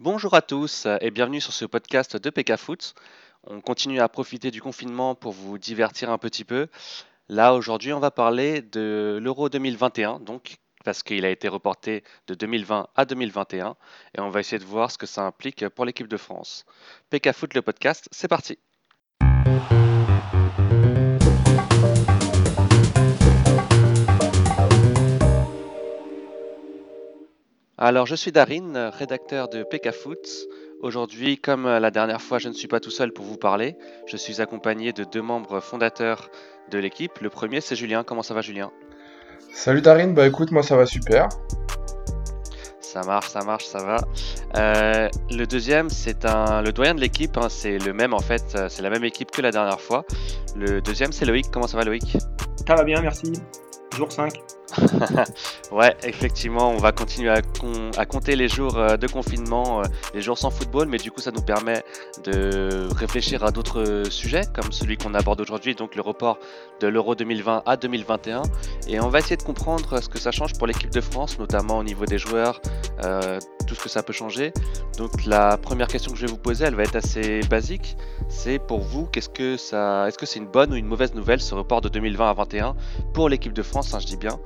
Bonjour à tous et bienvenue sur ce podcast de PK Foot. On continue à profiter du confinement pour vous divertir un petit peu. Là, aujourd'hui, on va parler de l'Euro 2021, donc parce qu'il a été reporté de 2020 à 2021, et on va essayer de voir ce que ça implique pour l'équipe de France. PK Foot, le podcast, c'est parti. Alors, je suis Darine, rédacteur de PK Foot. Aujourd'hui, comme la dernière fois, je ne suis pas tout seul pour vous parler. Je suis accompagné de deux membres fondateurs de l'équipe. Le premier, c'est Julien. Comment ça va, Julien? Salut Darine, bah écoute, moi ça va super. Ça marche, ça marche, ça va. Euh, le deuxième, c'est un, le doyen de l'équipe. hein, c'est le même en fait. euh, C'est la même équipe que la dernière fois. Le deuxième, c'est Loïc. Comment ça va, Loïc? Ça va bien, merci. Jour 5. Ouais, effectivement, on va continuer à, com- à compter les jours euh, de confinement, euh, les jours sans football, mais du coup, ça nous permet de réfléchir à d'autres sujets, comme celui qu'on aborde aujourd'hui, donc le report de l'Euro 2020 à 2021. Et on va essayer de comprendre ce que ça change pour l'équipe de France, notamment au niveau des joueurs, euh, tout ce que ça peut changer. Donc, la première question que je vais vous poser, elle va être assez basique. C'est pour vous, qu'est-ce que ça, est-ce que c'est une bonne ou une mauvaise nouvelle ce report de 2020 à 2021 pour l'équipe de France, hein, je dis bien.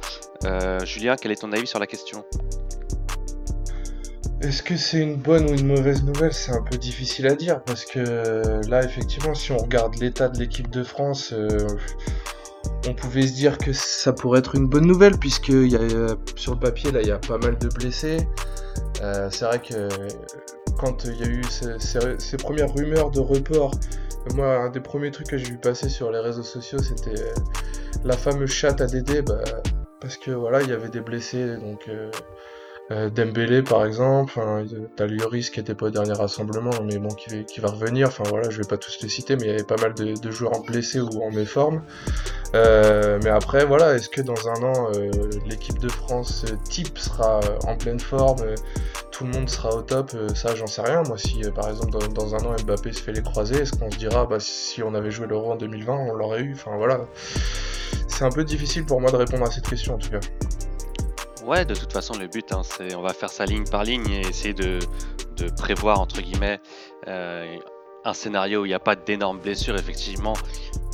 Euh, Julien, quel est ton avis sur la question? Est-ce que c'est une bonne ou une mauvaise nouvelle? C'est un peu difficile à dire parce que euh, là, effectivement, si on regarde l'état de l'équipe de France, euh, on pouvait se dire que ça pourrait être une bonne nouvelle puisque sur le papier, là, il y a pas mal de blessés. C'est vrai que quand il y a eu ces, premières rumeurs de report, moi, un des premiers trucs que j'ai vu passer sur les réseaux sociaux, c'était la fameuse chatte à Dédé, bah, parce que voilà, il y avait des blessés, donc euh, euh, Dembélé par exemple, hein, qui était pas au dernier rassemblement, mais bon, qui, va revenir, enfin voilà, je vais pas tous les citer, mais il y avait pas mal de, de joueurs blessés ou en méforme. Euh, mais après, voilà, est-ce que dans un an, euh, l'équipe de France type sera en pleine forme, tout le monde sera au top, ça j'en sais rien. Moi, si par exemple dans, dans un an Mbappé se fait les croisés, est-ce qu'on se dira, bah si on avait joué l'Euro en 2020, on l'aurait eu, enfin voilà. C'est un peu difficile pour moi de répondre à cette question en tout cas. Ouais, de toute façon, le but, hein, c'est on va faire ça ligne par ligne et essayer de, prévoir, entre guillemets, euh, un scénario où il n'y a pas d'énormes blessures, effectivement.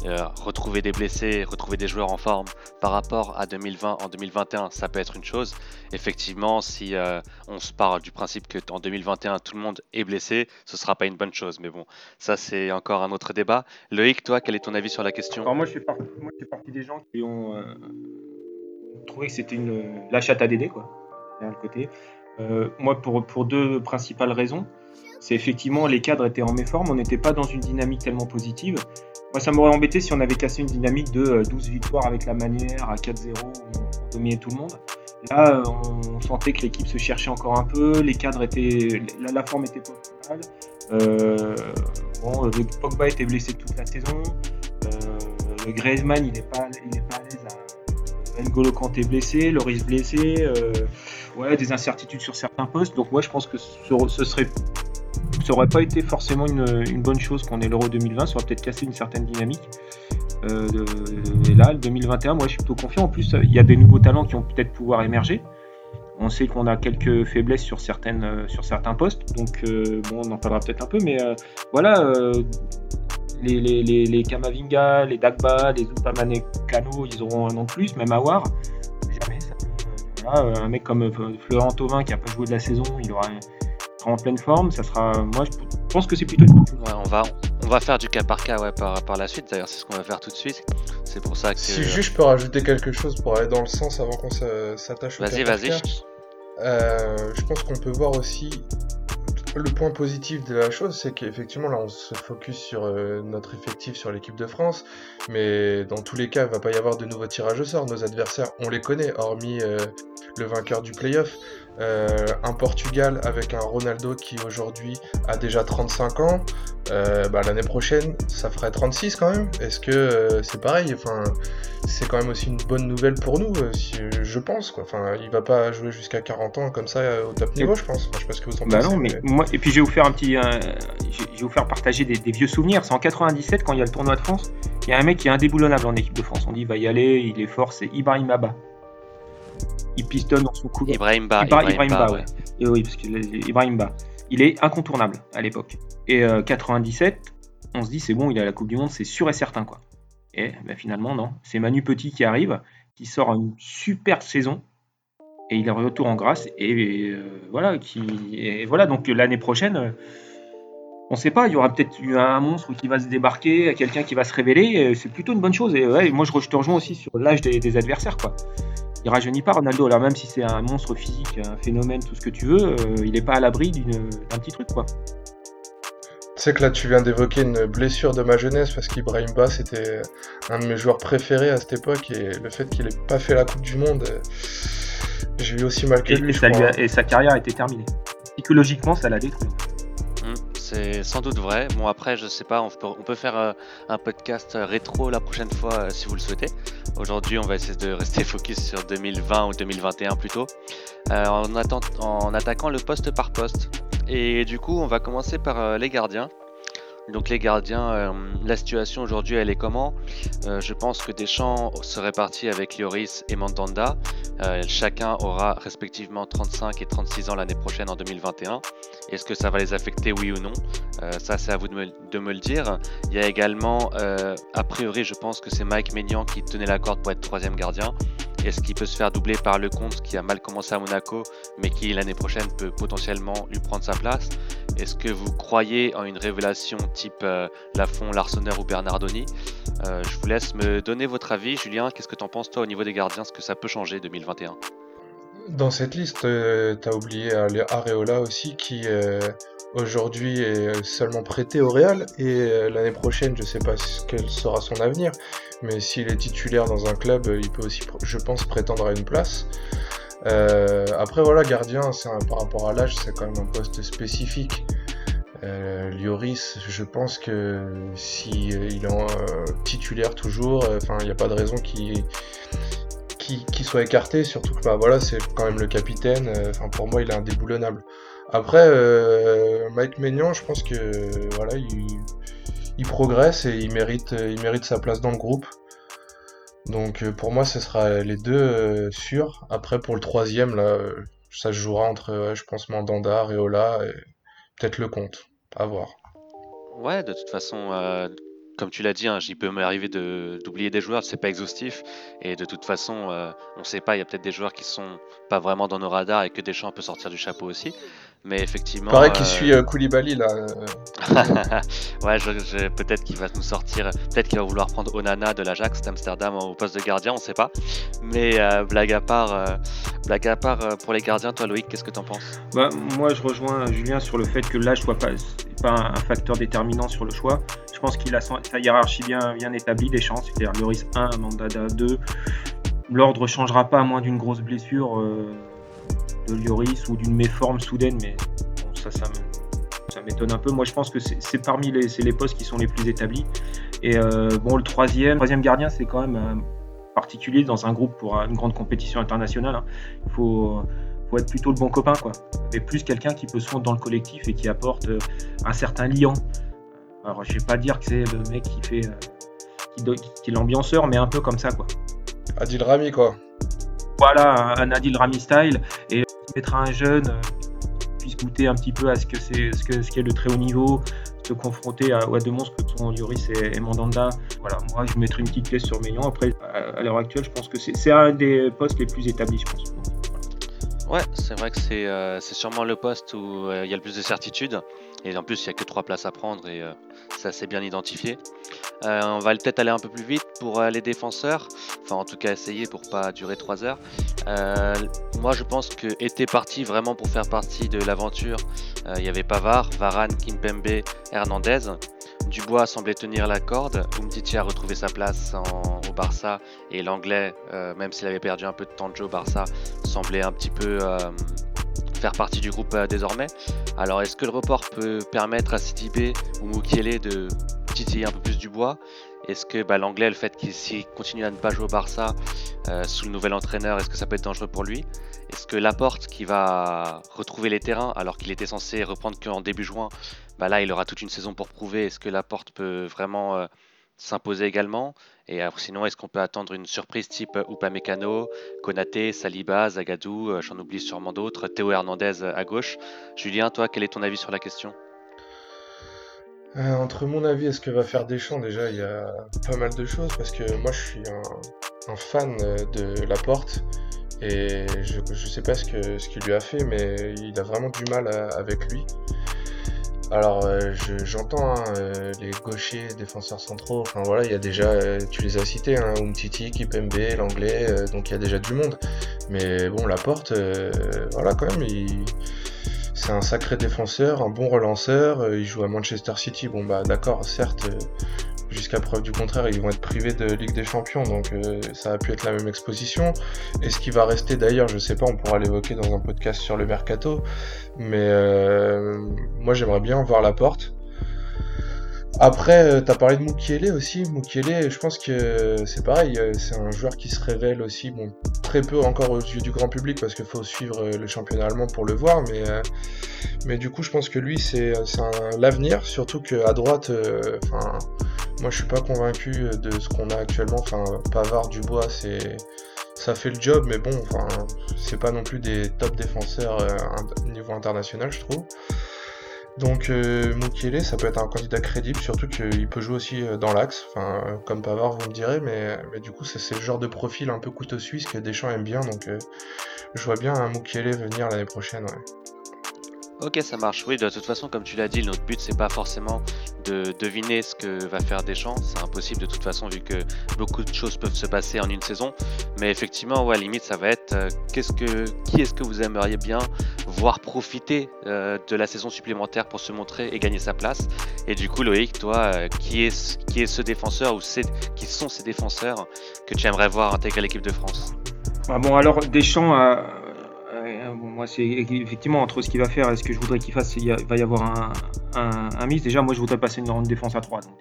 Euh, retrouver des blessés, retrouver des joueurs en forme par rapport à 2020 en 2021, ça peut être une chose. Effectivement, si euh, on se parle du principe que en 2021 tout le monde est blessé, ce sera pas une bonne chose. Mais bon, ça c'est encore un autre débat. Loïc, toi, quel est ton avis sur la question? Alors moi, je fais partie des gens qui ont euh, trouvé que c'était une la chatte à Dédé, quoi. D'un côté. Moi, pour, pour deux principales raisons, c'est effectivement les cadres étaient en méforme, on n'était pas dans une dynamique tellement positive. Moi, ça m'aurait embêté si on avait cassé une dynamique de euh, 12 victoires avec la manière à 4-0, on dominait tout le monde. Là, euh, on sentait que l'équipe se cherchait encore un peu, les cadres étaient, la, forme était pas mal. Euh, bon, euh, Pogba était blessé toute la saison. Euh, Griezmann, il n'est pas, pas à l'aise. à- N'Golo Kanté blessé, Loris blessé. euh, ouais, des incertitudes sur certains postes. Donc, moi, je pense que ce serait, ça aurait pas été forcément une, bonne chose qu'on ait l'Euro 2020. Ça aurait peut-être cassé une certaine dynamique. Euh, et là, le 2021, moi, je suis plutôt confiant. En plus, il y a des nouveaux talents qui vont peut-être pouvoir émerger. On sait qu'on a quelques faiblesses sur, certaines, euh, sur certains postes, donc euh, bon, on en parlera peut-être un peu, mais voilà, les, les, les, les Kamavinga, les Dagba, les Upamane Kano, ils auront un an de plus, même Awar. Jamais un mec comme Florent Thauvin qui n'a pas joué de la saison, il aura en pleine forme. Ça sera, moi, je pense que c'est plutôt une bonne chose. Ouais, on va, on va faire du cas par cas ouais, par, par la suite. D'ailleurs, c'est ce qu'on va faire tout de suite. C'est pour ça que. Si juste je peux rajouter quelque chose pour aller dans le sens avant qu'on s'a- s'attache au Vas-y, vas-y. Euh, je pense qu'on peut voir aussi le point positif de la chose, c'est qu'effectivement là on se focus sur euh, notre effectif sur l'équipe de France, mais dans tous les cas il va pas y avoir de nouveaux tirages au sort. Nos adversaires, on les connaît, hormis euh, le vainqueur du playoff. Euh, un Portugal avec un Ronaldo qui aujourd'hui a déjà 35 ans, euh, bah, l'année prochaine ça ferait 36 quand même. Est-ce que euh, c'est pareil? Enfin, c'est quand même aussi une bonne nouvelle pour nous, si, je pense. Quoi. Enfin, il va pas jouer jusqu'à 40 ans comme ça au top niveau, je pense. Enfin, je sais pas ce que vous en Bah pensez. non, mais moi, et puis je vais vous faire un petit, je je vais vous faire partager des, des vieux souvenirs. C'est en 97 quand il y a le tournoi de France. Il y a un mec qui est indéboulonnable en équipe de France. On dit il va y aller, il est fort, c'est Ibrahim Abba. Il pistonne dans son couloir. Ibrahim Ba. Ibra- Ibrahim Ibrahim Ba, Ba, ouais. Et oui, parce que Ibrahim Ba. il est incontournable à l'époque. Et 97, on se dit c'est bon, il a la Coupe du Monde, c'est sûr et certain quoi. Et ben, finalement non, c'est Manu Petit qui arrive, qui sort une super saison et il est retour en grâce et, voilà qui et voilà donc l'année prochaine on ne sait pas, il y aura peut-être un monstre qui va se débarquer, quelqu'un qui va se révéler, c'est plutôt une bonne chose. Et moi, je te rejoins aussi sur l'âge des, adversaires. Quoi. Il rajeunit pas Ronaldo, alors même si c'est un monstre physique, un phénomène, tout ce que tu veux, euh, il n'est pas à l'abri d'un petit truc. quoi. Tu sais que là, tu viens d'évoquer une blessure de ma jeunesse parce qu'Ibrahim Ba, c'était un de mes joueurs préférés à cette époque et le fait qu'il n'ait pas fait la Coupe du Monde, euh, j'ai eu aussi mal que lui. Et, et sa carrière a été terminée. Psychologiquement, ça l'a détruit c'est sans doute vrai. Bon, après, je sais pas, on peut, faire euh, un podcast rétro la prochaine fois euh, si vous le souhaitez. Aujourd'hui, on va essayer de rester focus sur 2020 ou 2021 plutôt, euh, en, en attaquant le poste par poste. Et du coup, on va commencer par les gardiens. Donc les gardiens, euh, la situation aujourd'hui elle est comment? Euh, Je pense que Deschamps serait parti avec Lloris et Mandanda. Euh, chacun aura respectivement 35 et 36 ans l'année prochaine en 2021. Est-ce que ça va les affecter oui ou non? Ça c'est à vous de me, le dire. Il y a également, a priori je pense que c'est Mike Maignan qui tenait la corde pour être troisième gardien. Est-ce qu'il peut se faire doubler par Lecomte qui a mal commencé à Monaco mais qui l'année prochaine peut potentiellement lui prendre sa place. Est-ce que vous croyez en une révélation type euh, Lafont, Larsonneur ou Bernardoni? Euh, Je vous laisse me donner votre avis. Julien, qu'est-ce que tu en penses toi au niveau des gardiens? Est-ce que ça peut changer 2021 Dans cette liste, euh, tu as oublié Areola aussi qui aujourd'hui est seulement prêté au Real et l'année prochaine je sais pas quel sera son avenir mais s'il est titulaire dans un club, il peut aussi, je pense, prétendre à une place. Euh, après, voilà, gardien, par rapport à l'âge, c'est quand même un poste spécifique. Euh, Lioris, je pense que si euh, il est titulaire toujours, enfin, il n'y a pas de raison qu'il soit écarté, surtout que bah, voilà, c'est quand même le capitaine. Enfin, pour moi, il est indéboulonnable. Après, Mike Maignan, je pense que voilà, il, il progresse et il mérite, il mérite sa place dans le groupe. Donc euh, pour moi, ce sera les deux euh, sûrs. Après, pour le troisième, là, euh, ça se jouera entre, je pense, Mandanda, Reola et peut-être le compte. À voir. Ouais, de toute façon, comme tu l'as dit, hein, j'y peux m'arriver d'oublier des joueurs, c'est pas exhaustif. Et de toute façon, on sait pas, il y a peut-être des joueurs qui sont pas vraiment dans nos radars et que Deschamps peut sortir du chapeau aussi. Mais effectivement. Pareil qu'il suit euh, Koulibaly là. ouais, peut-être qu'il va nous sortir. Peut-être qu'il va vouloir prendre Onana de l'Ajax d'Amsterdam au poste de gardien, on sait pas. Mais euh, blague à part, euh, blague à part pour les gardiens, toi Loïc, qu'est-ce que t'en penses? Bah, Moi je rejoins Julien sur le fait que l'âge soit pas, pas un facteur déterminant sur le choix. Je pense qu'il a sa hiérarchie bien, bien établie des chances, c'est-à-dire Loris 1, Mandada 2. L'ordre changera pas à moins d'une grosse blessure de Lloris ou d'une méforme soudaine, mais ça, ça m'étonne un peu. Moi, je pense que c'est parmi les, les postes qui sont les plus établis. Et euh, bon, le troisième, troisième gardien, c'est quand même euh, particulier dans un groupe pour une grande compétition internationale. Hein. Il faut, faut, être plutôt le bon copain, quoi. Mais plus quelqu'un qui peut se fondre dans le collectif et qui apporte euh, un certain liant. Alors, je vais pas dire que c'est le mec qui fait, qui, qui est l'ambianceur, mais un peu comme ça, quoi. Adil Rami, quoi. Voilà, un Adil Rami style. Et mettra un jeune euh, puisse goûter un petit peu à ce que c'est ce que ce qu'est le très haut niveau, se confronter à, à deux monstres que sont Lloris et, Mandanda. Voilà, moi je mettrai une petite pièce sur Maignan. Après, à, l'heure actuelle, je pense que c'est un des postes les plus établis, je pense. Ouais, c'est vrai que c'est euh, sûrement le poste où euh, il y a le plus de certitude. Et en plus, il n'y a que trois places à prendre et ça c'est bien identifié. on va peut-être aller un peu plus vite pour les défenseurs. Enfin, en tout cas, essayer pour pas durer trois heures. Moi, je pense que était parti vraiment pour faire partie de l'aventure. Euh, il y avait Pavard, Varane, Kimpembe, Hernandez. Dubois semblait tenir la corde. Umtiti a retrouvé sa place au Barça et l'anglais, euh, même s'il avait perdu un peu de temps de jeu au Barça, semblait un petit peu euh, faire partie du groupe désormais. Alors, est-ce que le report peut permettre à Sidibé ou Mukiele de titiller un peu plus du bois est-ce que bah, l'anglais, le fait qu'il continue à ne pas jouer au Barça euh, sous le nouvel entraîneur, est-ce que ça peut être dangereux pour lui? Est-ce que Laporte, qui va retrouver les terrains alors qu'il était censé reprendre qu'en début juin, bah là il aura toute une saison pour prouver Est-ce que Laporte peut vraiment euh, s'imposer également? Et sinon, est-ce qu'on peut attendre une surprise type Upamecano, Konaté, Saliba, Zagadou, j'en oublie sûrement d'autres, Théo Hernandez à gauche? Julien, toi, quel est ton avis sur la question? Entre mon avis et ce que va faire Deschamps, déjà, il y a pas mal de choses parce que moi, je suis un, fan de Laporte et je, je sais pas ce qu'il lui a fait, mais il a vraiment du mal avec lui. Alors euh, j'entends hein, euh, les gauchers, défenseurs centraux, enfin voilà, il y a déjà, euh, tu les as cités, hein, Umtiti, Kipembe, l'anglais, donc il y a déjà du monde. Mais bon, la porte, voilà quand même, c'est un sacré défenseur, un bon relanceur, il joue à Manchester City, bon bah d'accord, certes, jusqu'à preuve du contraire, ils vont être privés de Ligue des Champions, donc euh, ça a pu être la même exposition. Et ce qui va rester d'ailleurs, je sais pas, on pourra l'évoquer dans un podcast sur le mercato, mais euh, moi j'aimerais bien voir la porte. Après, euh, tu as parlé de Mukiele aussi. Mukiele, je pense que c'est pareil, c'est un joueur qui se révèle aussi, bon, très peu encore aux yeux du grand public parce qu'il faut suivre le championnat allemand pour le voir, mais, mais du coup, je pense que lui, c'est l'avenir, surtout qu'à droite, enfin moi, je suis pas convaincu de ce qu'on a actuellement. Enfin, Pavard, Dubois, c'est ça fait le job, mais bon, enfin, c'est pas non plus des top défenseurs euh, niveau international, je trouve. Donc euh, ça peut être un candidat crédible, surtout qu'il peut jouer aussi euh, dans l'axe, enfin euh, comme Pavard vous me direz, mais, du coup c'est le genre de profil un peu couteau suisse que Deschamps aime bien, donc je vois bien un Mukiele venir l'année prochaine. Ouais. Ok, ça marche. Oui, de toute façon, comme tu l'as dit, notre but c'est pas forcément de deviner ce que va faire Deschamps. C'est impossible de toute façon vu que beaucoup de choses peuvent se passer en une saison. Mais effectivement, ouais, limite, ça va être euh, qu'est-ce que, qui est-ce que vous aimeriez bien voir profiter euh, de la saison supplémentaire pour se montrer et gagner sa place? Et du coup, Loïc, toi, euh, qui est qui est ce défenseur ou qui sont ces défenseurs que tu aimerais voir intégrer l'équipe de France? Ah Bon, alors Deschamps a moi, c'est effectivement entre ce qu'il va faire et ce que je voudrais qu'il fasse, il va y avoir un, un, mix. Déjà, moi, je voudrais passer une grande défense à 3. Donc,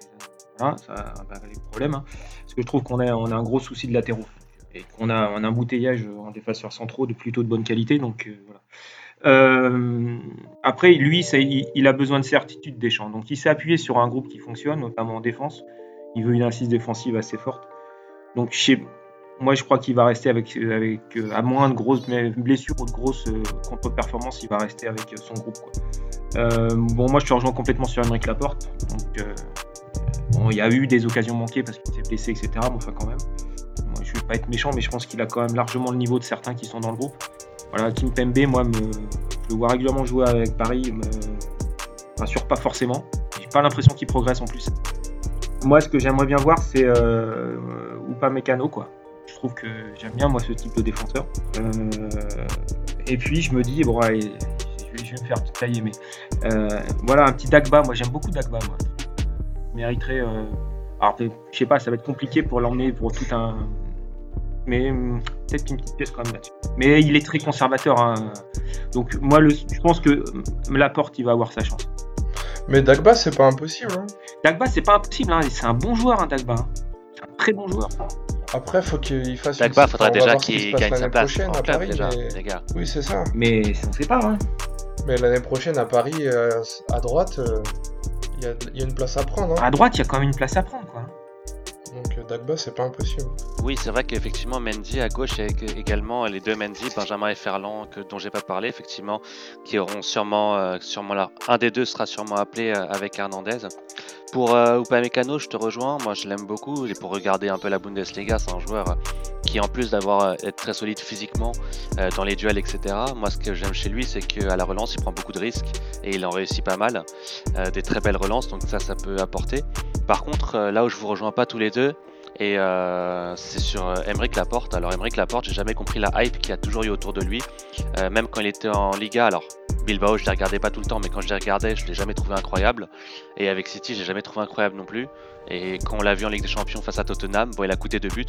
voilà, ça va régler le problème. Hein. Parce que je trouve qu'on a, un gros souci de latéraux. Et qu'on a un embouteillage en défenseurs centraux de plutôt de bonne qualité. Donc, euh, voilà. Euh, après, lui, il, a besoin de certitude des champs. Donc, il s'est appuyé sur un groupe qui fonctionne, notamment en défense. Il veut une assise défensive assez forte. Donc, chez, moi, je crois qu'il va rester avec, avec euh, à moins de grosses blessures ou de grosses euh, contre-performances, il va rester avec euh, son groupe. bon, moi, je te rejoins complètement sur Emmerich Laporte. Bon, il y a eu des occasions manquées parce qu'il s'est blessé, etc. Mais enfin, quand même. Moi, je ne vais pas être méchant, mais je pense qu'il a quand même largement le niveau de certains qui sont dans le groupe. Voilà, Kim Pembe, moi, je le vois régulièrement jouer avec Paris, me rassure pas forcément. J'ai pas l'impression qu'il progresse en plus. Moi, ce que j'aimerais bien voir, c'est euh, ou pas Mécano, quoi trouve que j'aime bien moi ce type de défenseur. Euh, et puis je me dis, bon, allez, je, vais, me faire tailler, mais euh, voilà, un petit Dagba, moi j'aime beaucoup Dagba, moi. Mériterait. Euh, alors, je sais pas, ça va être compliqué pour l'emmener pour tout un. Mais hum, peut-être une petite pièce quand même là-dessus. Mais il est très conservateur. Hein. Donc, moi, le, je pense que hum, la porte, il va avoir sa chance. Mais Dagba, c'est pas impossible. Hein. Dagba, c'est pas impossible. Hein. C'est un bon joueur, hein, Dagba. C'est un très bon joueur. Après, faut qu'il fasse. Dagba, il faudra déjà qu'il gagne sa place prochaine à Paris, déjà, les gars. Oui, c'est ça. Mais on sait pas. Hein. Mais l'année prochaine à Paris, euh, à droite, euh, il y, a, une place à prendre. Hein. À droite, il y a quand même une place à prendre, quoi. Donc euh, Dagba, c'est pas impossible. Oui, c'est vrai qu'effectivement, Mendy à gauche, il y a également les deux Mendy, Benjamin et Ferland, que, dont j'ai pas parlé, effectivement, qui auront sûrement, sûrement là. Un des deux sera sûrement appelé avec Hernandez. Pour euh, Upamecano, je te rejoins. Moi, je l'aime beaucoup. Et pour regarder un peu la Bundesliga, c'est un joueur euh, qui, en plus d'avoir euh, être très solide physiquement euh, dans les duels, etc. Moi, ce que j'aime chez lui, c'est qu'à la relance, il prend beaucoup de risques et il en réussit pas mal. des très belles relances, donc ça, ça peut apporter. Par contre, là où je vous rejoins pas tous les deux, et c'est sur Emeric Laporte. Alors Emeric Laporte, j'ai jamais compris la hype qu'il y a toujours eu autour de lui, même quand il était en Liga. Alors Bilbao, je les regardais pas tout le temps, mais quand je les regardais, je l'ai jamais trouvé incroyable. Et avec City, je l'ai jamais trouvé incroyable non plus. Et quand on l'a vu en Ligue des Champions face à Tottenham, bon, il a coûté deux buts.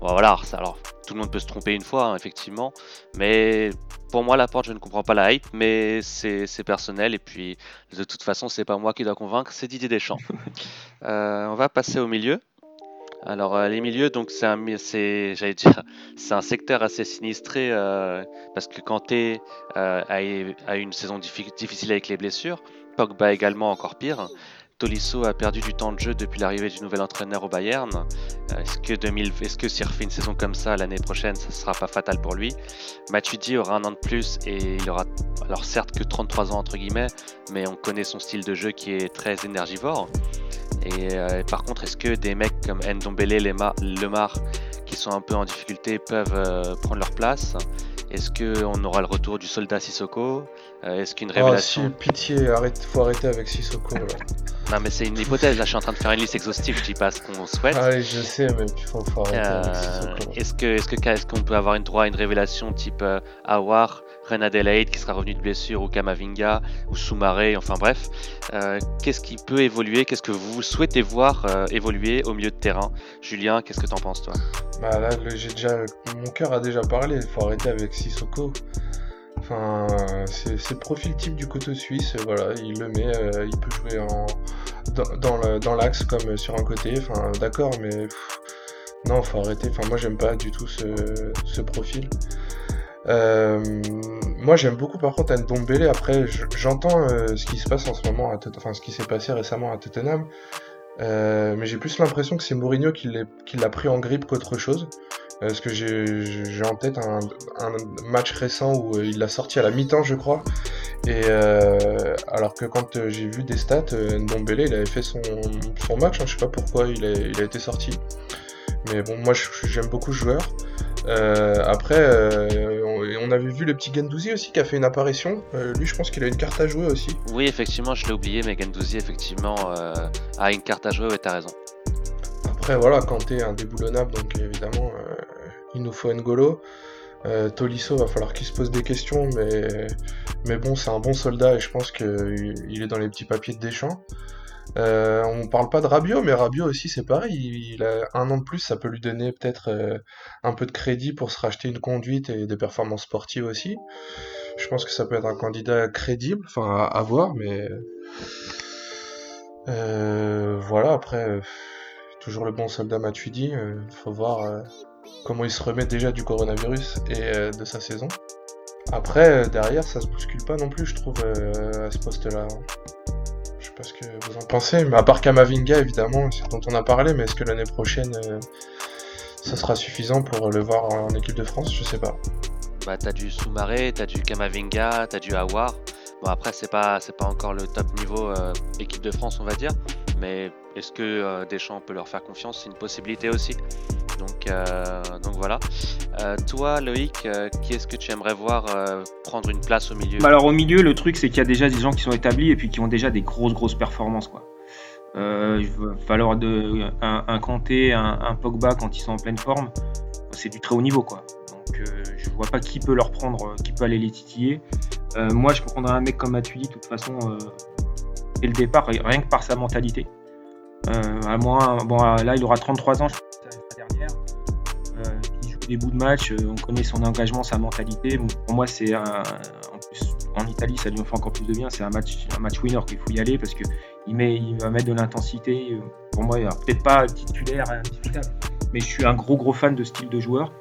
Bon, voilà, alors tout le monde peut se tromper une fois, hein, effectivement. Mais pour moi, la porte, je ne comprends pas la hype, mais c'est personnel. Et puis, de toute façon, c'est pas moi qui dois convaincre, c'est Didier Deschamps. euh, on va passer au milieu. Alors euh, les milieux, donc c'est un, secteur assez sinistré euh, parce que Kanté euh, a, a, une saison difficile avec les blessures, Pogba également encore pire. Tolisso a perdu du temps de jeu depuis l'arrivée du nouvel entraîneur au Bayern. Est-ce que, 2000, est-ce que s'il refait une saison comme ça l'année prochaine, ça ne sera pas fatal pour lui? Matuidi aura un an de plus et il aura, alors certes que 33 ans entre guillemets, mais on connaît son style de jeu qui est très énergivore. Et par contre, est-ce que des mecs comme Ndombele, Lemar, qui sont un peu en difficulté, peuvent prendre leur place? Est-ce qu'on aura le retour du soldat Sissoko? Euh, Est-ce qu'une révélation. Oh, si, pitié, arrête, faut arrêter avec Sissoko. non, mais c'est une hypothèse. Là, je suis en train de faire une liste exhaustive. Je dis pas ce qu'on souhaite. Ah oui, je sais, mais il faut, arrêter avec euh, Sissoko. Est-ce qu'on est qu'on peut avoir une droit à une révélation type euh, Awar Ren Adelaide qui sera revenu de blessure, ou Kamavinga, ou Soumaré, enfin bref. qu'est-ce qui peut évoluer? Qu'est-ce que vous souhaitez voir évoluer au milieu de terrain? Julien, qu'est-ce que t'en penses toi? Bah là, j'ai déjà, mon cœur a déjà parlé. Il faut arrêter avec Sissoko. Enfin, c'est le profil type du couteau suisse, voilà, il le met, euh, il peut jouer en, dans, l'axe comme sur un côté, enfin d'accord, mais non, faut arrêter, enfin moi j'aime pas du tout ce, profil. Euh, moi j'aime beaucoup par contre Ndombele, après j'entends euh, ce qui se passe en ce moment, à enfin ce qui s'est passé récemment à Tottenham, mais j'ai plus l'impression que c'est Mourinho qui l'a pris en grippe qu'autre chose. Parce que j'ai en tête un, match récent où euh, il l'a sorti à la mi-temps, je crois. Et euh, alors que quand euh, j'ai vu des stats, Ndombele, il avait fait son, son match. Hein, je sais pas pourquoi il a, il a été sorti. Mais bon, moi j'aime beaucoup ce joueur. Après, on, avait vu le petit Gendouzi aussi qui a fait une apparition. lui, je pense qu'il a une carte à jouer aussi. Oui, effectivement, je l'ai oublié, mais Gendouzi, effectivement, a une carte à jouer, ouais, t'as raison. Après, voilà, Kanté est indéboulonnable, donc évidemment, euh, il nous faut N'Golo. Euh, Tolisso, va falloir qu'il se pose des questions, mais, mais bon, c'est un bon soldat et je pense qu'il est dans les petits papiers de Deschamps. Euh, on parle pas de Rabiot, mais Rabiot aussi c'est pareil. Il, a un an de plus, ça peut lui donner peut-être euh, un peu de crédit pour se racheter une conduite et des performances sportives aussi. Je pense que ça peut être un candidat crédible, enfin à, voir, mais voilà. Après, toujours le bon soldat Matuidi. Il euh, faut voir euh, comment il se remet déjà du coronavirus et euh, de sa saison. Après, derrière, ça se bouscule pas non plus, je trouve, à ce poste-là. Sais pas ce que vous en pensez, mais à part Kamavinga, évidemment, c'est dont on a parlé, mais est-ce que l'année prochaine, ça sera suffisant pour le voir en équipe de France? Je sais pas. Bah, t'as du Soumaré, t'as du Kamavinga, t'as du Awar. Bon, après, c'est pas, c'est pas encore le top niveau équipe de France, on va dire. Mais est-ce que euh, Deschamps peut leur faire confiance? C'est une possibilité aussi. Donc, euh, donc voilà. Euh, toi, Loïc, qui est-ce que tu aimerais voir prendre une place au milieu? Bah Alors au milieu, le truc, c'est qu'il y a déjà des gens qui sont établis et puis qui ont déjà des grosses, grosses performances. Il va falloir un, un Kanté, un, Pogba quand ils sont en pleine forme. C'est du très haut niveau. Donc je vois pas qui peut leur prendre, qui peut aller les titiller. moi, je prendrais un mec comme Matuidi, de toute façon, dès le départ, rien que par sa mentalité. Euh, à moins, bon, là, il aura 33 ans, je la dernière. Euh, il joue des bouts de match, euh, on connaît son engagement, sa mentalité. pour moi, c'est en en Italie, ça lui fait encore plus de bien. C'est un match, un match winner qu'il faut y aller parce que il, met, il va mettre de l'intensité. Pour moi, peut-être pas titulaire, mais je suis un gros gros fan de style de joueur.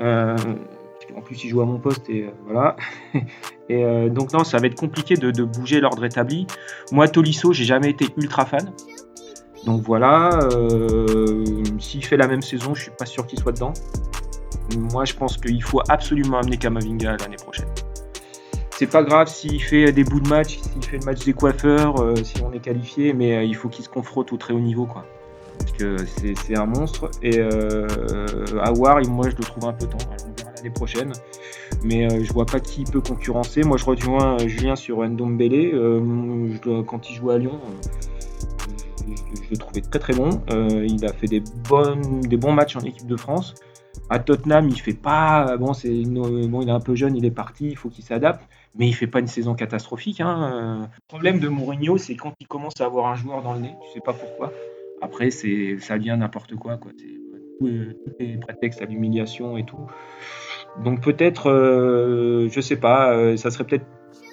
en plus, il joue à mon poste et voilà. et donc non, ça va être compliqué de, de bouger l'ordre établi. Moi, Tolisso, j'ai jamais été ultra fan. Donc voilà, euh, s'il fait la même saison, je suis pas sûr qu'il soit dedans. Moi, je pense qu'il faut absolument amener Kamavinga l'année prochaine. C'est pas grave s'il fait des bouts de match, s'il fait le match des coiffeurs, euh, si on est qualifié, mais euh, il faut qu'il se confronte au très haut niveau, quoi. Parce que c'est un monstre. Et euh, Awar, moi, je le trouve un peu tendre. On verra l'année prochaine. Mais je vois pas qui peut concurrencer. Moi, je rejoins Julien sur Ndombele. quand il joue à Lyon, je l'ai trouvé très très bon. Euh, il a fait des, bonnes, des bons matchs en équipe de France. À Tottenham, il fait pas. Bon, c'est bon, il est un peu jeune, il est parti, il faut qu'il s'adapte, mais il fait pas une saison catastrophique. Hein. Le problème de Mourinho, c'est quand il commence à avoir un joueur dans le nez, tu sais pas pourquoi. Après, c'est ça devient n'importe quoi. quoi. Tout, est prétexte à l'humiliation et tout. Donc peut-être, euh, je sais pas, euh, ça serait peut-être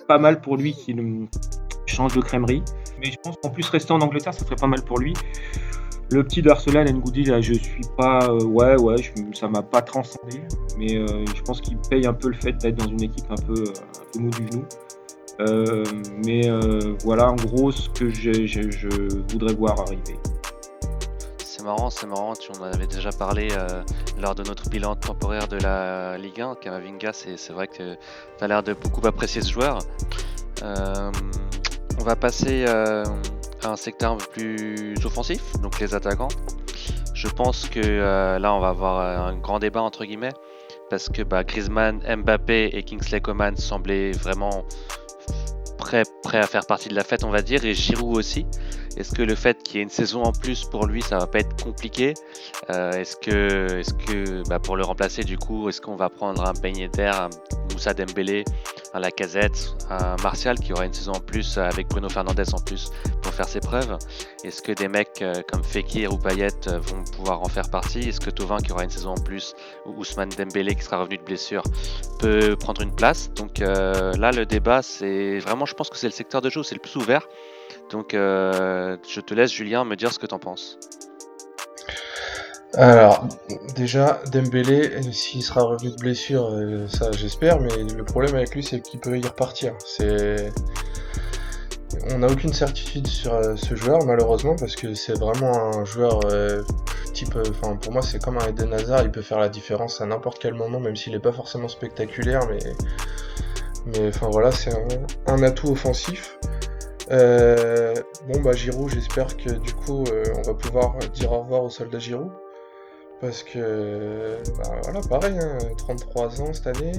pas mal pour lui qu'il change de crèmerie. Mais je pense qu'en plus, rester en Angleterre, ça serait pas mal pour lui. Le petit d'Arsenal, Ngoudi, là, je suis pas. Euh, ouais, ouais, ça m'a pas transcendé. Mais euh, je pense qu'il paye un peu le fait d'être dans une équipe un peu, euh, un peu mou du genou. mais voilà en gros ce que je voudrais voir arriver marrant, c'est marrant, tu en avais déjà parlé euh, lors de notre bilan temporaire de la Ligue 1, Kamavinga, c'est vrai que tu as l'air de beaucoup apprécier ce joueur. Euh, on va passer euh, à un secteur un peu plus offensif, donc les attaquants. Je pense que là, on va avoir un grand débat entre guillemets, parce que bah, Griezmann, Mbappé et Kingsley Coman semblaient vraiment prêts, à faire partie de la fête, on va dire, et Giroud aussi. Est-ce que le fait qu'il y ait une saison en plus pour lui, ça va pas être compliqué? Euh, Est-ce que, est bah, pour le remplacer, du coup, est-ce qu'on va prendre un d'air, un Moussa Dembélé, un Lacazette, un Martial qui aura une saison en plus avec Bruno Fernandez en plus pour faire ses preuves Est-ce que des mecs euh, comme Fekir ou Payet euh, vont pouvoir en faire partie? Est-ce que Tovin qui aura une saison en plus ou Ousmane Dembélé qui sera revenu de blessure peut prendre une place? Donc là, le débat, c'est vraiment, je pense que c'est le secteur de jeu, c'est le plus ouvert. Donc euh, je te laisse Julien me dire ce que t'en penses. Alors déjà Dembélé s'il sera revenu de blessure euh, ça j'espère mais le problème avec lui c'est qu'il peut y repartir. C'est on n'a aucune certitude sur euh, ce joueur malheureusement parce que c'est vraiment un joueur type enfin pour moi c'est comme un Eden Hazard, il peut faire la différence à n'importe quel moment même s'il n'est pas forcément spectaculaire mais mais enfin voilà, c'est un atout offensif. Euh, bon bah Giroud, j'espère que du coup euh, on va pouvoir dire au revoir au soldat Giroud. Parce que bah, voilà, pareil, 33 hein, ans cette année.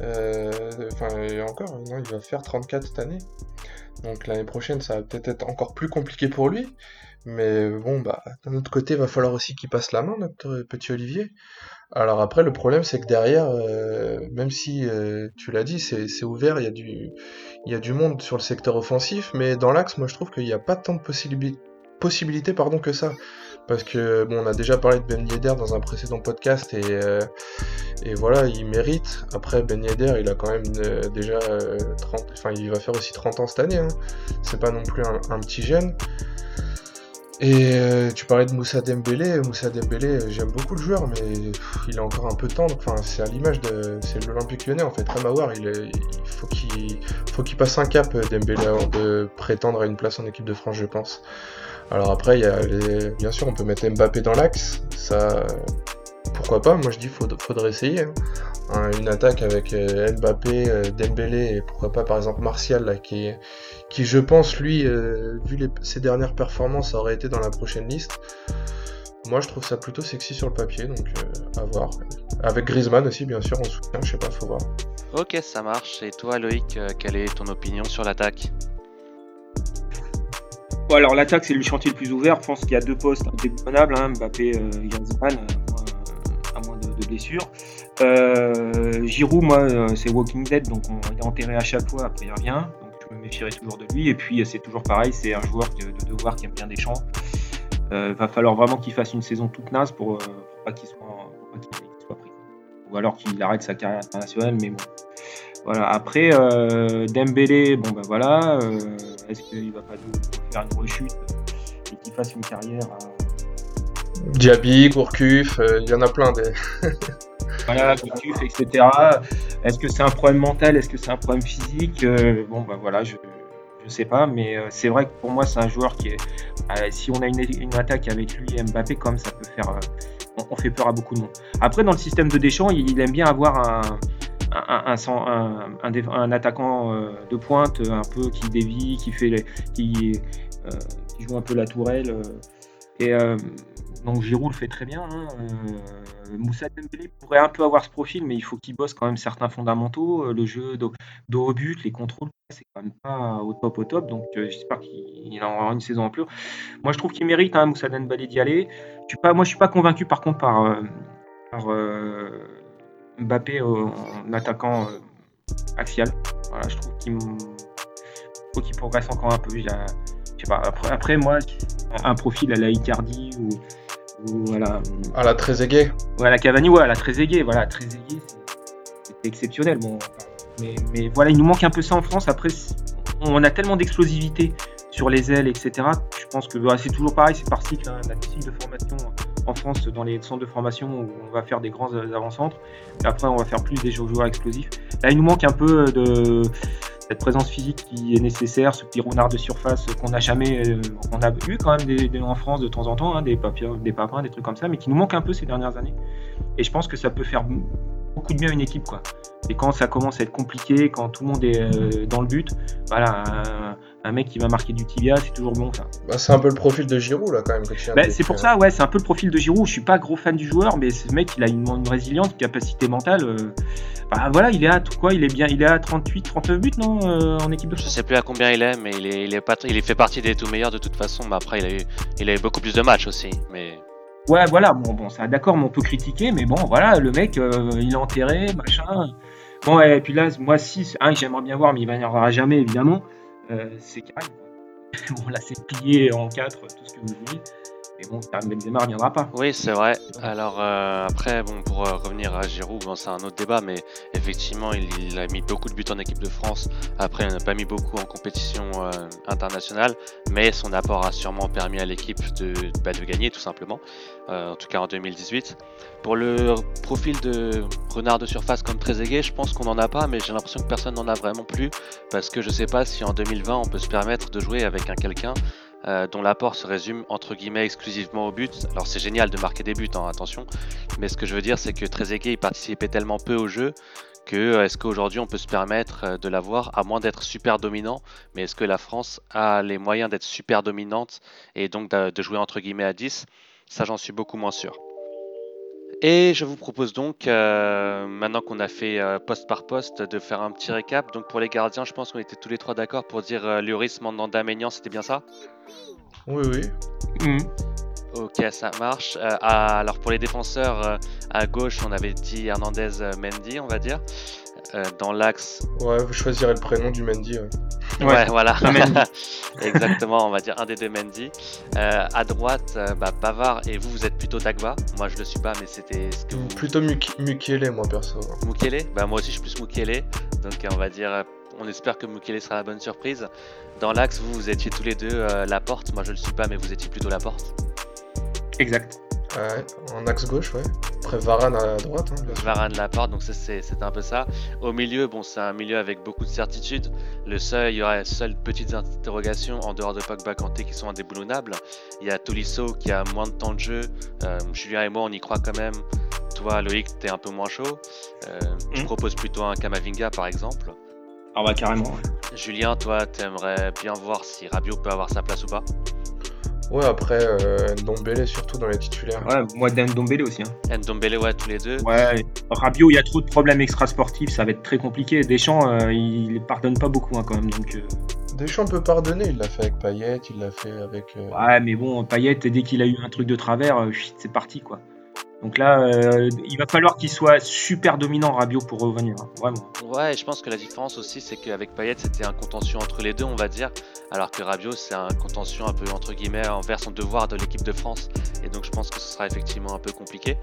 Euh, enfin encore, non, il va faire 34 cette année. Donc l'année prochaine ça va peut-être être encore plus compliqué pour lui. Mais bon bah d'un autre côté, il va falloir aussi qu'il passe la main, notre petit Olivier. Alors après, le problème, c'est que derrière, euh, même si euh, tu l'as dit, c'est ouvert, il y, a du, il y a du monde sur le secteur offensif, mais dans l'axe, moi je trouve qu'il n'y a pas tant de possibilités que ça. Parce que, bon, on a déjà parlé de Ben Yedder dans un précédent podcast, et, euh, voilà, il mérite. Après, Ben Yedder, il a quand même déjà 30, enfin, il va faire aussi 30 ans cette année, hein. c'est pas non plus un, petit jeune. Et euh, tu parlais de Moussa Dembélé. Moussa Dembélé, euh, j'aime beaucoup le joueur, mais il a encore un peu temps. Enfin, c'est à l'image de c'est l'Olympique Lyonnais en fait. Ramawar, il, faut qu'il faut qu'il passe un cap euh, Dembélé avant de prétendre à une place en équipe de France, je pense. Alors après, y a bien sûr, on peut mettre Mbappé dans l'axe. Ça, pourquoi pas Moi, je dis faudrait, faudrait essayer. Hein. une attaque avec Mbappé, Dembélé et pourquoi pas par exemple Martial qui je pense lui, euh, vu ses dernières performances, aurait été dans la prochaine liste. Moi je trouve ça plutôt sexy sur le papier, donc euh, à voir. Avec Griezmann aussi bien sûr en soutien, je sais pas, faut voir. Ok ça marche, et toi Loïc, euh, quelle est ton opinion sur l'attaque? Alors l'attaque c'est le chantier le plus ouvert, je pense qu'il y a deux postes indéboulonnables, hein, Mbappé, Griezmann, à moins de, blessures. Giroud, moi, c'est Walking Dead, donc on, est enterré à chaque fois, après il revient me méfierai toujours de lui. Et puis c'est toujours pareil, c'est un joueur de, devoir qui aime bien des champs. Euh, va falloir vraiment qu'il fasse une saison toute naze pour, euh, pas qu'il soit, soit, pris. Ou alors qu'il arrête sa carrière internationale, mais bon. Voilà. Après, euh, Dembélé, bon ben voilà, euh, est-ce qu'il va pas nous faire une rechute et qu'il fasse une carrière Diaby, Gourcuff, il y en a plein des. voilà, Gourcuff, etc. Est-ce que c'est un problème mental? Est-ce que c'est un problème physique? Euh, Bon, ben voilà, je ne sais pas, mais euh, c'est vrai que pour moi, c'est un joueur qui est. Euh, si on a une, attaque avec lui et Mbappé, comme ça peut faire. On, fait peur à beaucoup de monde. Après, dans le système de Deschamps, il, aime bien avoir un. Un, attaquant de pointe un peu qui dévie, qui fait qui, qui joue un peu la tourelle. et donc Giroud le fait très bien. Hein, Moussa Dembélé pourrait un peu avoir ce profil, mais il faut qu'il bosse quand même certains fondamentaux. Euh, le jeu dos, au but, les contrôles, c'est quand même pas au top au top. Donc euh, j'espère qu'il aura une saison en plus. Moi, je trouve qu'il mérite hein, Moussa Dembélé d'y aller. Je suis pas, moi, je suis pas convaincu par contre par, euh, Mbappé en attaquant axial. Voilà, je trouve qu'il faut qu'il progresse encore un peu. après, après, moi, un profil à la Icardi ou voilà. À la Trezeguet Voilà, Cavani, ouais, à la Trezeguet. Voilà, Trezeguet, c'est exceptionnel. Bon, mais, mais, voilà, il nous manque un peu ça en France. Après, on a tellement d'explosivité sur les ailes, etc. Je pense que bah, c'est toujours pareil, c'est par cycle. Hein, la cycle de formation en France, dans les centres de formation où on va faire des grands avant-centres. Après, on va faire plus des joueurs explosifs. Là, il nous manque un peu de cette présence physique qui est nécessaire, ce petit renard de surface qu'on n'a jamais. Euh, on a eu quand même en France de temps en temps, hein, des, papiers, des papins, des trucs comme ça, mais qui nous manquent un peu ces dernières années. Et je pense que ça peut faire beaucoup de bien à une équipe. Quoi. Et quand ça commence à être compliqué, quand tout le monde est euh, dans le but, voilà, un, mec qui va marquer du tibia, c'est toujours bon. Ça. Bah, c'est un peu le profil de Giroud là quand même. Bah, c'est pour ça, ouais, c'est un peu le profil de Giroud. Je suis pas gros fan du joueur, mais ce mec, il a une, résilience, une capacité mentale. Euh, bah, voilà, il est à quoi Il est bien, il est à 38, 39 buts, non, euh, en équipe de France? Je sais plus à combien il est, mais il est, il est pas, il est fait partie des tout meilleurs de toute façon. Mais après, il a eu, il a eu beaucoup plus de matchs aussi, mais. Ouais, voilà, bon, bon, ça, d'accord, mais on peut critiquer, mais bon, voilà, le mec, euh, il est enterré, machin. Bon, et puis là, moi, si, un j'aimerais bien voir, mais il va n'y avoir jamais, évidemment, euh, c'est Karim. bon, là, c'est plié en quatre, tout ce que vous voulez. Mais bon, Karim Benzema ne reviendra pas. Oui, c'est vrai. Alors euh, après, bon, pour euh, revenir à Giroud, c'est un autre débat, mais effectivement, il, a mis beaucoup de buts en équipe de France. Après, il n'a pas mis beaucoup en compétition euh, internationale, mais son apport a sûrement permis à l'équipe de, bah, gagner, tout simplement. en tout cas en 2018. Pour le profil de renard de surface comme Trezeguet, je pense qu'on n'en a pas, mais j'ai l'impression que personne n'en a vraiment plus, parce que je sais pas si en 2020 on peut se permettre de jouer avec un quelqu'un euh, dont l'apport se résume entre guillemets exclusivement au but. Alors c'est génial de marquer des buts, hein, attention, mais ce que je veux dire c'est que Trezeguet il participait tellement peu au jeu que euh, est-ce qu'aujourd'hui on peut se permettre euh, de l'avoir à moins d'être super dominant, mais est-ce que la France a les moyens d'être super dominante et donc de, jouer entre guillemets à 10 Ça j'en suis beaucoup moins sûr. Et je vous propose donc, maintenant qu'on a fait poste par poste, de faire un petit récap. Donc pour les gardiens, je pense qu'on était tous les trois d'accord pour dire euh, Lloris, Mandanda, Maignan, c'était bien ça? Oui, oui. Mm. Ok, ça marche. Euh, alors pour les défenseurs, euh, à gauche, on avait dit Hernandez euh, Mendy, on va dire. Dans l'axe. Ouais, vous choisirez le prénom du Mendy. Ouais, voilà. Exactement, on va dire un des deux Mendy. à droite, bah, Pavard et vous, vous êtes plutôt Tagba. Moi, je le suis pas, mais c'était ce que vous. Plutôt Mukele, moi perso. Mukele Bah, moi aussi, je suis plus Mukele. Donc, on va dire on espère que Mukele sera la bonne surprise. Dans l'axe, vous, vous étiez tous les deux euh, la porte. Moi, je le suis pas, mais vous étiez plutôt la porte. Exact. Ouais, en axe gauche, ouais. Après Varane à droite. Hein, Varane la porte, donc c'est un peu ça. Au milieu, bon, c'est un milieu avec beaucoup de certitudes. Le seul, il y aurait seule petites interrogations en dehors de Pogba Kanté qui sont indéboulonnables. Il y a Tolisso qui a moins de temps de jeu. Euh, Julien et moi, on y croit quand même. Toi, Loïc, t'es un peu moins chaud. Euh, Je mm. propose plutôt un Kamavinga, par exemple. Ah bah carrément. Julien, toi, t'aimerais bien voir si Rabiot peut avoir sa place ou pas? Ouais, après, euh, Ndombele surtout dans les titulaires. Ouais, moi Ndombele aussi. Hein. Ndombele, ouais, tous les deux. Ouais, Rabiot, il y a trop de problèmes extrasportifs, ça va être très compliqué. Deschamps, euh, il pardonne pas beaucoup hein, quand même. Donc, euh... Deschamps peut pardonner, il l'a fait avec Payet, il l'a fait avec. Euh, ouais, mais bon, Payet, dès qu'il a eu un truc de travers, euh, c'est parti quoi. Donc là, euh, il va falloir qu'il soit super dominant Rabiot pour revenir, hein, vraiment. Ouais, je pense que la différence aussi, c'est qu'avec Payet, c'était un contention entre les deux, on va dire, alors que Rabiot, c'est un contention un peu entre guillemets envers son devoir de l'équipe de France. Et donc, je pense que ce sera effectivement un peu compliqué.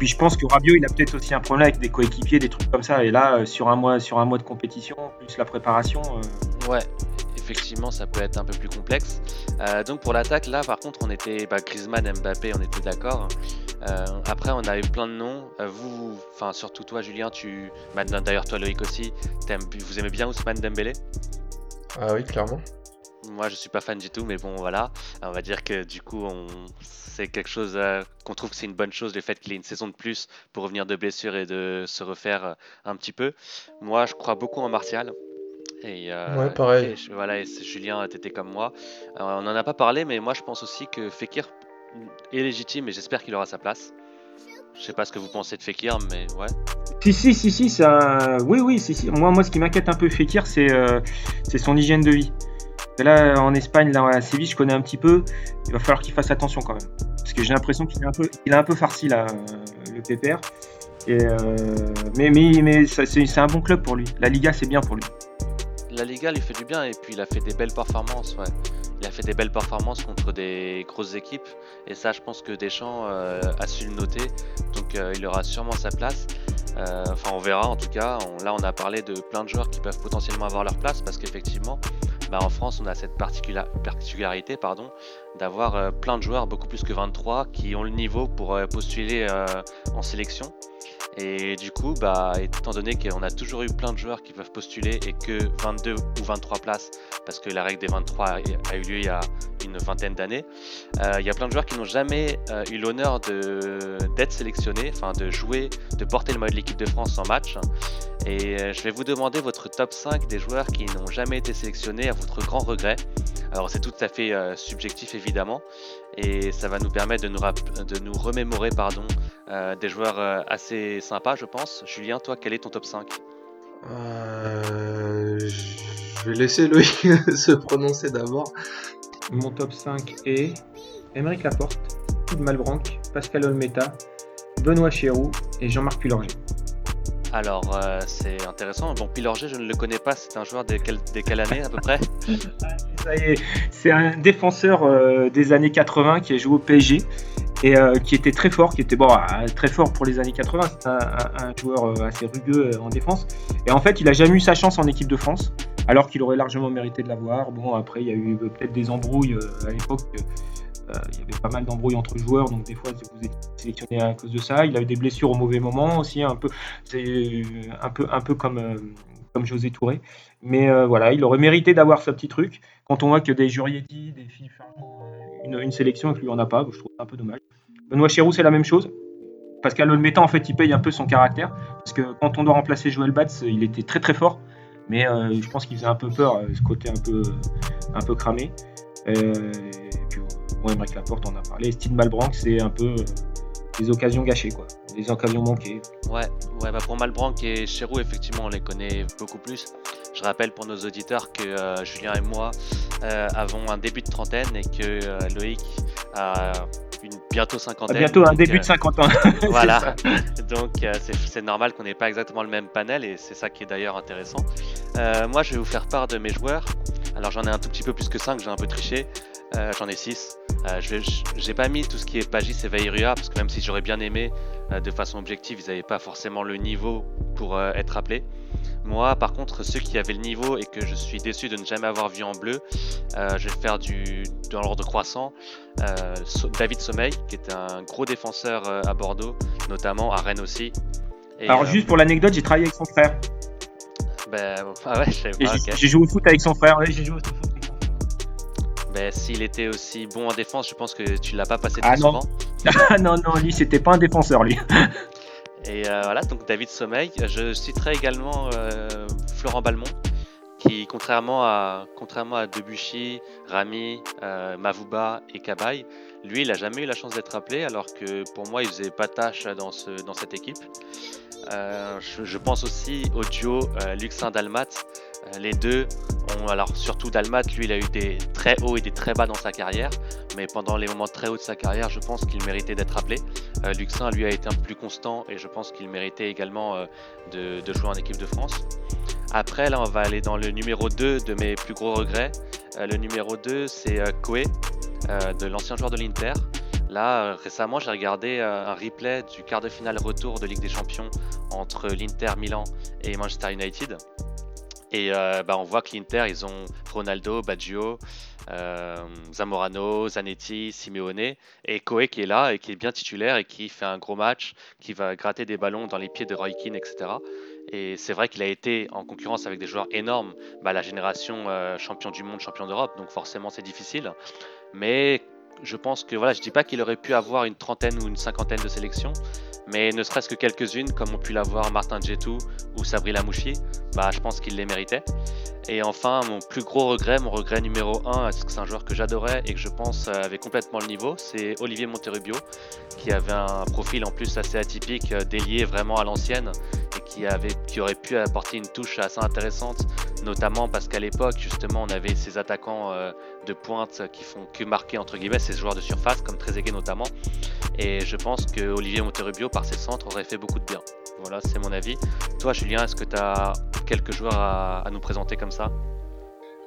puis je pense que Rabiot, il a peut-être aussi un problème avec des coéquipiers, des trucs comme ça. Et là, euh, sur un mois, sur un mois de compétition, plus la préparation. Euh, ouais, effectivement, ça peut être un peu plus complexe. donc pour l'attaque, là, par contre, on était bah, Griezmann, Mbappé, on était d'accord. Euh, après, on a eu plein de noms. Euh, vous, enfin surtout toi, Julien, tu, d'ailleurs toi, Loïc aussi, vous aimez bien Ousmane Dembélé? Ah oui, clairement. Moi, je suis pas fan du tout, mais bon, voilà. On va dire que du coup, on... c'est quelque chose euh, qu'on trouve que c'est une bonne chose, le fait qu'il ait une saison de plus pour revenir de blessure et de se refaire un petit peu. Moi, je crois beaucoup en Martial. Et, ouais, pareil. voilà, et Julien, t'étais comme moi. on n'en a pas parlé, mais moi, je pense aussi que Fekir est légitime et j'espère qu'il aura sa place. Je sais pas ce que vous pensez de Fekir, mais ouais. Si, si, si, si, ça. Oui, oui, si, si. Moi, moi ce qui m'inquiète un peu Fekir, c'est euh, c'est son hygiène de vie. là, en Espagne, là, à Séville, je connais un petit peu. Il va falloir qu'il fasse attention quand même. Parce que j'ai l'impression qu'il est un peu, il a un peu farci, là, le PPR. Et, euh, mais mais, mais c'est un bon club pour lui. La Liga, c'est bien pour lui. La Liga lui fait du bien et puis il a fait des belles performances. Il a fait des belles performances contre des grosses équipes et ça je pense que Deschamps euh, a su le noter donc euh, il aura sûrement sa place euh, enfin on verra en tout cas. Là on a parlé de plein de joueurs qui peuvent potentiellement avoir leur place parce qu'effectivement bah, en France on a cette particularité pardon d'avoir plein de joueurs beaucoup plus que 23 qui ont le niveau pour postuler en sélection. Et du coup, bah, étant donné qu'on a toujours eu plein de joueurs qui peuvent postuler et que 22 ou 23 places, parce que la règle des 23 a, eu lieu il y a une vingtaine d'années, euh, il y a plein de joueurs qui n'ont jamais euh, eu l'honneur d'être sélectionnés, enfin de jouer, de porter le maillot de l'équipe de France en match. Et euh, je vais vous demander votre top 5 des joueurs qui n'ont jamais été sélectionnés à votre grand regret. Alors c'est tout à fait subjectif évidemment, et ça va nous permettre de nous, de nous remémorer pardon, des joueurs assez sympas, je pense. Julien, toi, quel est ton top 5 euh, Je vais laisser Loïc se prononcer d'abord. Mon top 5 est Émeric Laporte, Yves Malbranc, Pascal Olmeta, Benoît Chéroux et Jean-Marc Pulorger. Alors, c'est intéressant. Bon, Pilorget, je ne le connais pas. C'est un joueur des, des quelle année à peu près? C'est un défenseur des années 80 qui a joué au PSG et euh, qui était très fort, qui était bon, euh, très fort pour les années 80. C'est un, joueur euh, assez rugueux en défense. Et en fait, il a jamais eu sa chance en équipe de France, alors qu'il aurait largement mérité de l'avoir. Bon, après, il y a eu peut-être des embrouilles à l'époque. il y avait pas mal d'embrouilles entre joueurs, donc des fois vous êtes sélectionné à cause de ça. Il a eu des blessures au mauvais moment aussi, un peu, c'est un peu, un peu comme, comme José Touré. Mais voilà, il aurait mérité d'avoir ce petit truc. Quand on voit que des Jurietti, des une, une, sélection et que lui en a pas, je trouve ça un peu dommage. Benoît Chéroux, c'est la même chose. Pascal Olmeta, en fait, il paye un peu son caractère. Parce que quand on doit remplacer Joël Batz, il était très très fort. Mais euh, je pense qu'il faisait un peu peur, euh, ce côté un peu, un peu cramé. Euh, et puis, bon, Emmerich Laporte, on a parlé. Steve Malbranc, c'est un peu des occasions gâchées, quoi. Des occasions manquées. Ouais, ouais bah pour Malbranc et Chéroux, effectivement, on les connaît beaucoup plus. Je rappelle pour nos auditeurs que Julien et moi avons un début de trentaine et que Loïc a bientôt cinquantaine. Bientôt un début de 50 ans. voilà. donc euh, c'est normal qu'on n'ait pas exactement le même panel et c'est ça qui est d'ailleurs intéressant. Euh, moi, je vais vous faire part de mes joueurs. Alors j'en ai un tout petit peu plus que 5, j'ai un peu triché. Euh, j'en ai 6. je j'ai pas mis tout ce qui est Pagis et Vairua parce que même si j'aurais bien aimé, de façon objective, ils n'avaient pas forcément le niveau pour être appelés. Moi, par contre, ceux qui avaient le niveau et que je suis déçu de ne jamais avoir vu en bleu, euh, je vais faire du dans l'ordre croissant. Euh, David Sommeil, qui était un gros défenseur euh, à Bordeaux, notamment à Rennes aussi. Alors, juste pour l'anecdote, j'ai travaillé avec son frère. Ben, ah ouais, je sais pas. J'ai joué au foot avec son frère. j'ai joué au foot Ben, s'il était aussi bon en défense, je pense que tu l'as pas passé ah, très souvent. Ah non, non, lui, c'était pas un défenseur, lui. Et euh, voilà, donc David Sommeil. Je citerai également euh, Florent Balmont, qui contrairement à, contrairement à Debuchy, Rami, euh, Mavuba et Cabaye, lui, il n'a jamais eu la chance d'être appelé, alors que pour moi, il faisait pas tâche dans, ce, dans cette équipe. Je, pense aussi au duo Luxin Dalmat. les deux ont, alors surtout Dalmat, lui, il a eu des très hauts et des très bas dans sa carrière, mais pendant les moments très hauts de sa carrière, je pense qu'il méritait d'être appelé. Euh, Luxin, lui, a été un peu plus constant et je pense qu'il méritait également euh, de, jouer en équipe de France. Après, là, on va aller dans le numéro 2 de mes plus gros regrets. Euh, le numéro 2, c'est Koé, de l'ancien joueur de l'Inter. Là, récemment, j'ai regardé un replay du quart de finale retour de Ligue des Champions entre l'Inter Milan et Manchester United. Et bah, on voit que l'Inter, ils ont Ronaldo, Baggio, euh, Zamorano, Zanetti, Simeone et Koé qui est là et qui est bien titulaire et qui fait un gros match, qui va gratter des ballons dans les pieds de Roy Keane, etc. Et c'est vrai qu'il a été en concurrence avec des joueurs énormes, bah, la génération euh, champion du monde, champion d'Europe, donc forcément c'est difficile. Mais je pense que voilà, je dis pas qu'il aurait pu avoir une trentaine ou une cinquantaine de sélections, mais ne serait-ce que quelques-unes, comme ont pu l'avoir Martin Djetou ou Sabri Lamouchi, bah, je pense qu'il les méritait. Et enfin, mon plus gros regret, mon regret numéro 1, parce que c'est un joueur que j'adorais et que je pense avait complètement le niveau, c'est Olivier Monterubio, qui avait un profil en plus assez atypique, euh, délié vraiment à l'ancienne, et qui aurait pu apporter une touche assez intéressante, notamment parce qu'à l'époque, justement, on avait ces attaquants euh, de pointe qui font que marquer, entre guillemets, ces joueurs de surface, comme Trezeguet notamment. Et je pense que Olivier Monterubio, par ses centres, aurait fait beaucoup de bien. Voilà, c'est mon avis. Toi, Julien, est-ce que tu as quelques joueurs à, nous présenter comme ça?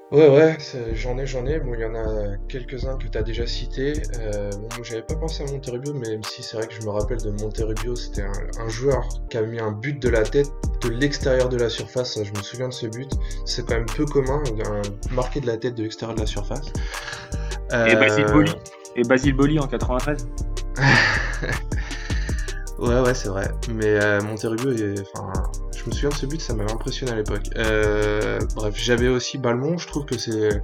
Ouais, ouais, j'en ai, j'en ai. Bon, il y en a quelques-uns que tu as déjà cités. Euh, bon, j'avais pas pensé à Monterubio, mais même si c'est vrai que je me rappelle de Monterubio, c'était un, joueur qui a mis un but de la tête de l'extérieur de la surface. Je me souviens de ce but. C'est quand même peu commun, un marqué de la tête de l'extérieur de la surface. Et Basile Boli. Et Basile Boli en 93. Ouais, ouais, c'est vrai. Mais euh, Monterrubio, enfin, je me souviens de ce but, ça m'avait impressionné à l'époque. Euh, bref, j'avais aussi Balmont, je trouve que c'est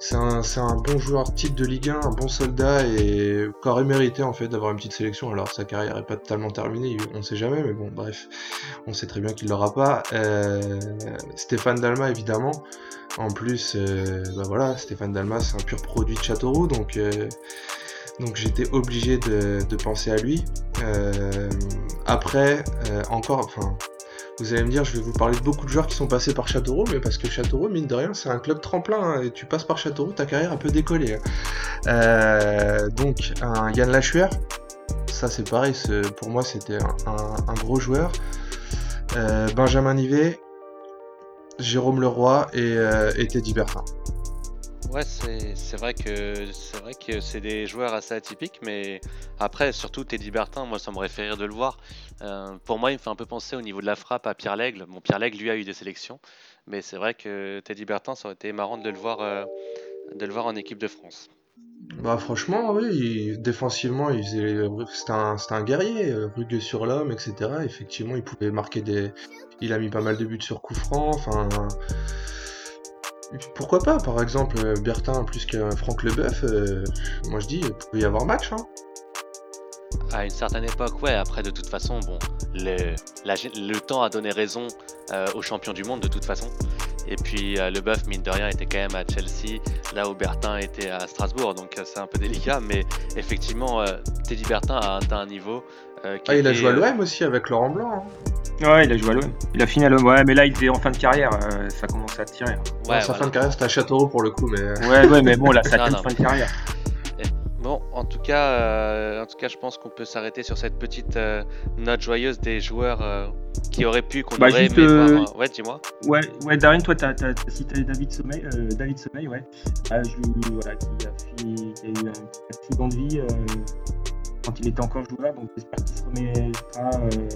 c'est un, bon joueur type de Ligue 1, un bon soldat et qui aurait mérité en fait d'avoir une petite sélection. Alors sa carrière est pas totalement terminée, on sait jamais, mais bon, bref, on sait très bien qu'il l'aura pas. Euh, Stéphane Dalma, évidemment. En plus, euh, bah voilà, Stéphane Dalma, c'est un pur produit de Châteauroux, donc donc j'étais obligé de, de penser à lui. Après, encore, enfin, vous allez me dire, je vais vous parler de beaucoup de joueurs qui sont passés par Châteauroux, mais parce que Châteauroux, mine de rien, c'est un club tremplin, hein, et tu passes par Châteauroux, ta carrière peut décoller. hein. Euh, donc, Yann Lachuer, ça c'est pareil, pour moi c'était un gros joueur. Euh, Benjamin Nivet, Jérôme Leroy et, euh, et Teddy Bertin. Ouais, c'est vrai que c'est des joueurs assez atypiques, mais après, surtout Teddy Bertin, moi, ça m'aurait fait rire de le voir. Euh, pour moi, il me fait un peu penser au niveau de la frappe à Pierre Lègle. Bon, Pierre Lègle, lui, a eu des sélections, mais c'est vrai que Teddy Bertin, ça aurait été marrant de le voir, euh, en équipe de France. Bah franchement, oui, défensivement, il faisait, c'était un, c'était un guerrier, euh, rugueux sur l'homme, etc. Effectivement, il pouvait marquer des, il a mis pas mal de buts sur coup franc. Enfin, pourquoi pas, par exemple, euh, Bertin plus que Franck Leboeuf, euh, moi je dis, il pouvait y avoir match. Hein. À une certaine époque, ouais. Après, de toute façon, bon, le, la gé- le temps a donné raison euh, aux champions du monde, de toute façon. Et puis, euh, le bœuf, mine de rien, était quand même à Chelsea, là où Bertin était à Strasbourg, donc c'est un peu délicat. Mais effectivement, Teddy Bertin a atteint un niveau. qui Ah, il a joué à l'OM aussi avec Laurent Blanc. hein. Ouais, il a joué à l'OM. Il a fini à l'OM. Ouais, mais là, il était en fin de carrière. euh, ça commence à tirer. hein. Ouais, sa voilà. fin de carrière, c'était à Châteauroux pour le coup, mais euh, Ouais, ouais, mais bon, là, ça Non, non, fin de carrière. Bon, en tout cas, euh, en tout cas, je pense qu'on peut s'arrêter sur cette petite euh, note joyeuse des joueurs euh, qui auraient pu, qu'on Bah, aurait juste, aimé euh, voir. euh, Ouais, dis-moi. Ouais, ouais, Darren, toi, t'as as, cité David Sommeil, euh, David Sommeil, ouais. Ah, je lui, voilà, qui a, fini- qui a eu un accident de vie euh, quand il était encore joueur, donc j'espère qu'il se remettra euh,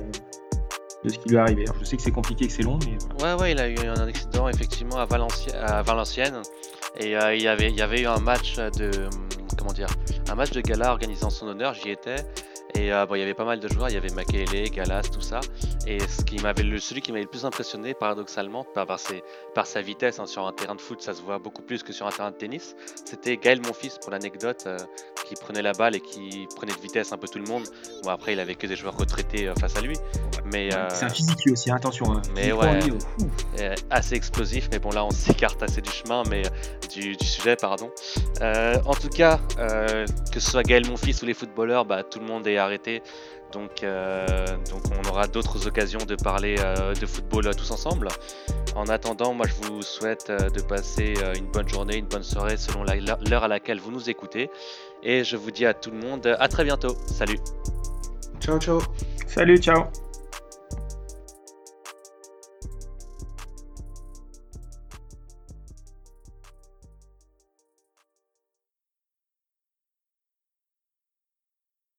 de ce qui lui est arrivé. Je sais que c'est compliqué, que c'est long, mais. Ouais, ouais, il a eu un accident effectivement à, à Valenciennes. Et euh, il, y avait, eu un match de. Comment dire Un match de gala organisé en son honneur, j'y étais. Et euh, bon, il y avait pas mal de joueurs, il y avait Makele, Galas, tout ça. Et ce qui m'avait le, celui qui m'avait le plus impressionné, paradoxalement, par, par, ses- par sa vitesse hein, sur un terrain de foot, ça se voit beaucoup plus que sur un terrain de tennis, c'était Gaël Monfils, pour l'anecdote, euh, qui prenait la balle et qui prenait de vitesse un peu tout le monde. Bon, après, il avait que des joueurs retraités euh, face à lui. Mais, euh, C'est un physique lui aussi, hein, attention. hein. mais ouais. euh, assez explosif, mais bon là on s'écarte assez du chemin, mais du, du sujet, pardon. En tout cas, que ce soit Gaël Monfils ou les footballeurs, bah, tout le monde est arrêté. Donc, euh, donc on aura d'autres occasions de parler euh, de football euh, tous ensemble. En attendant, moi je vous souhaite euh, de passer euh, une bonne journée, une bonne soirée selon la- l'heure à laquelle vous nous écoutez. Et je vous dis à tout le monde à très bientôt. Salut ciao ciao. Salut, ciao.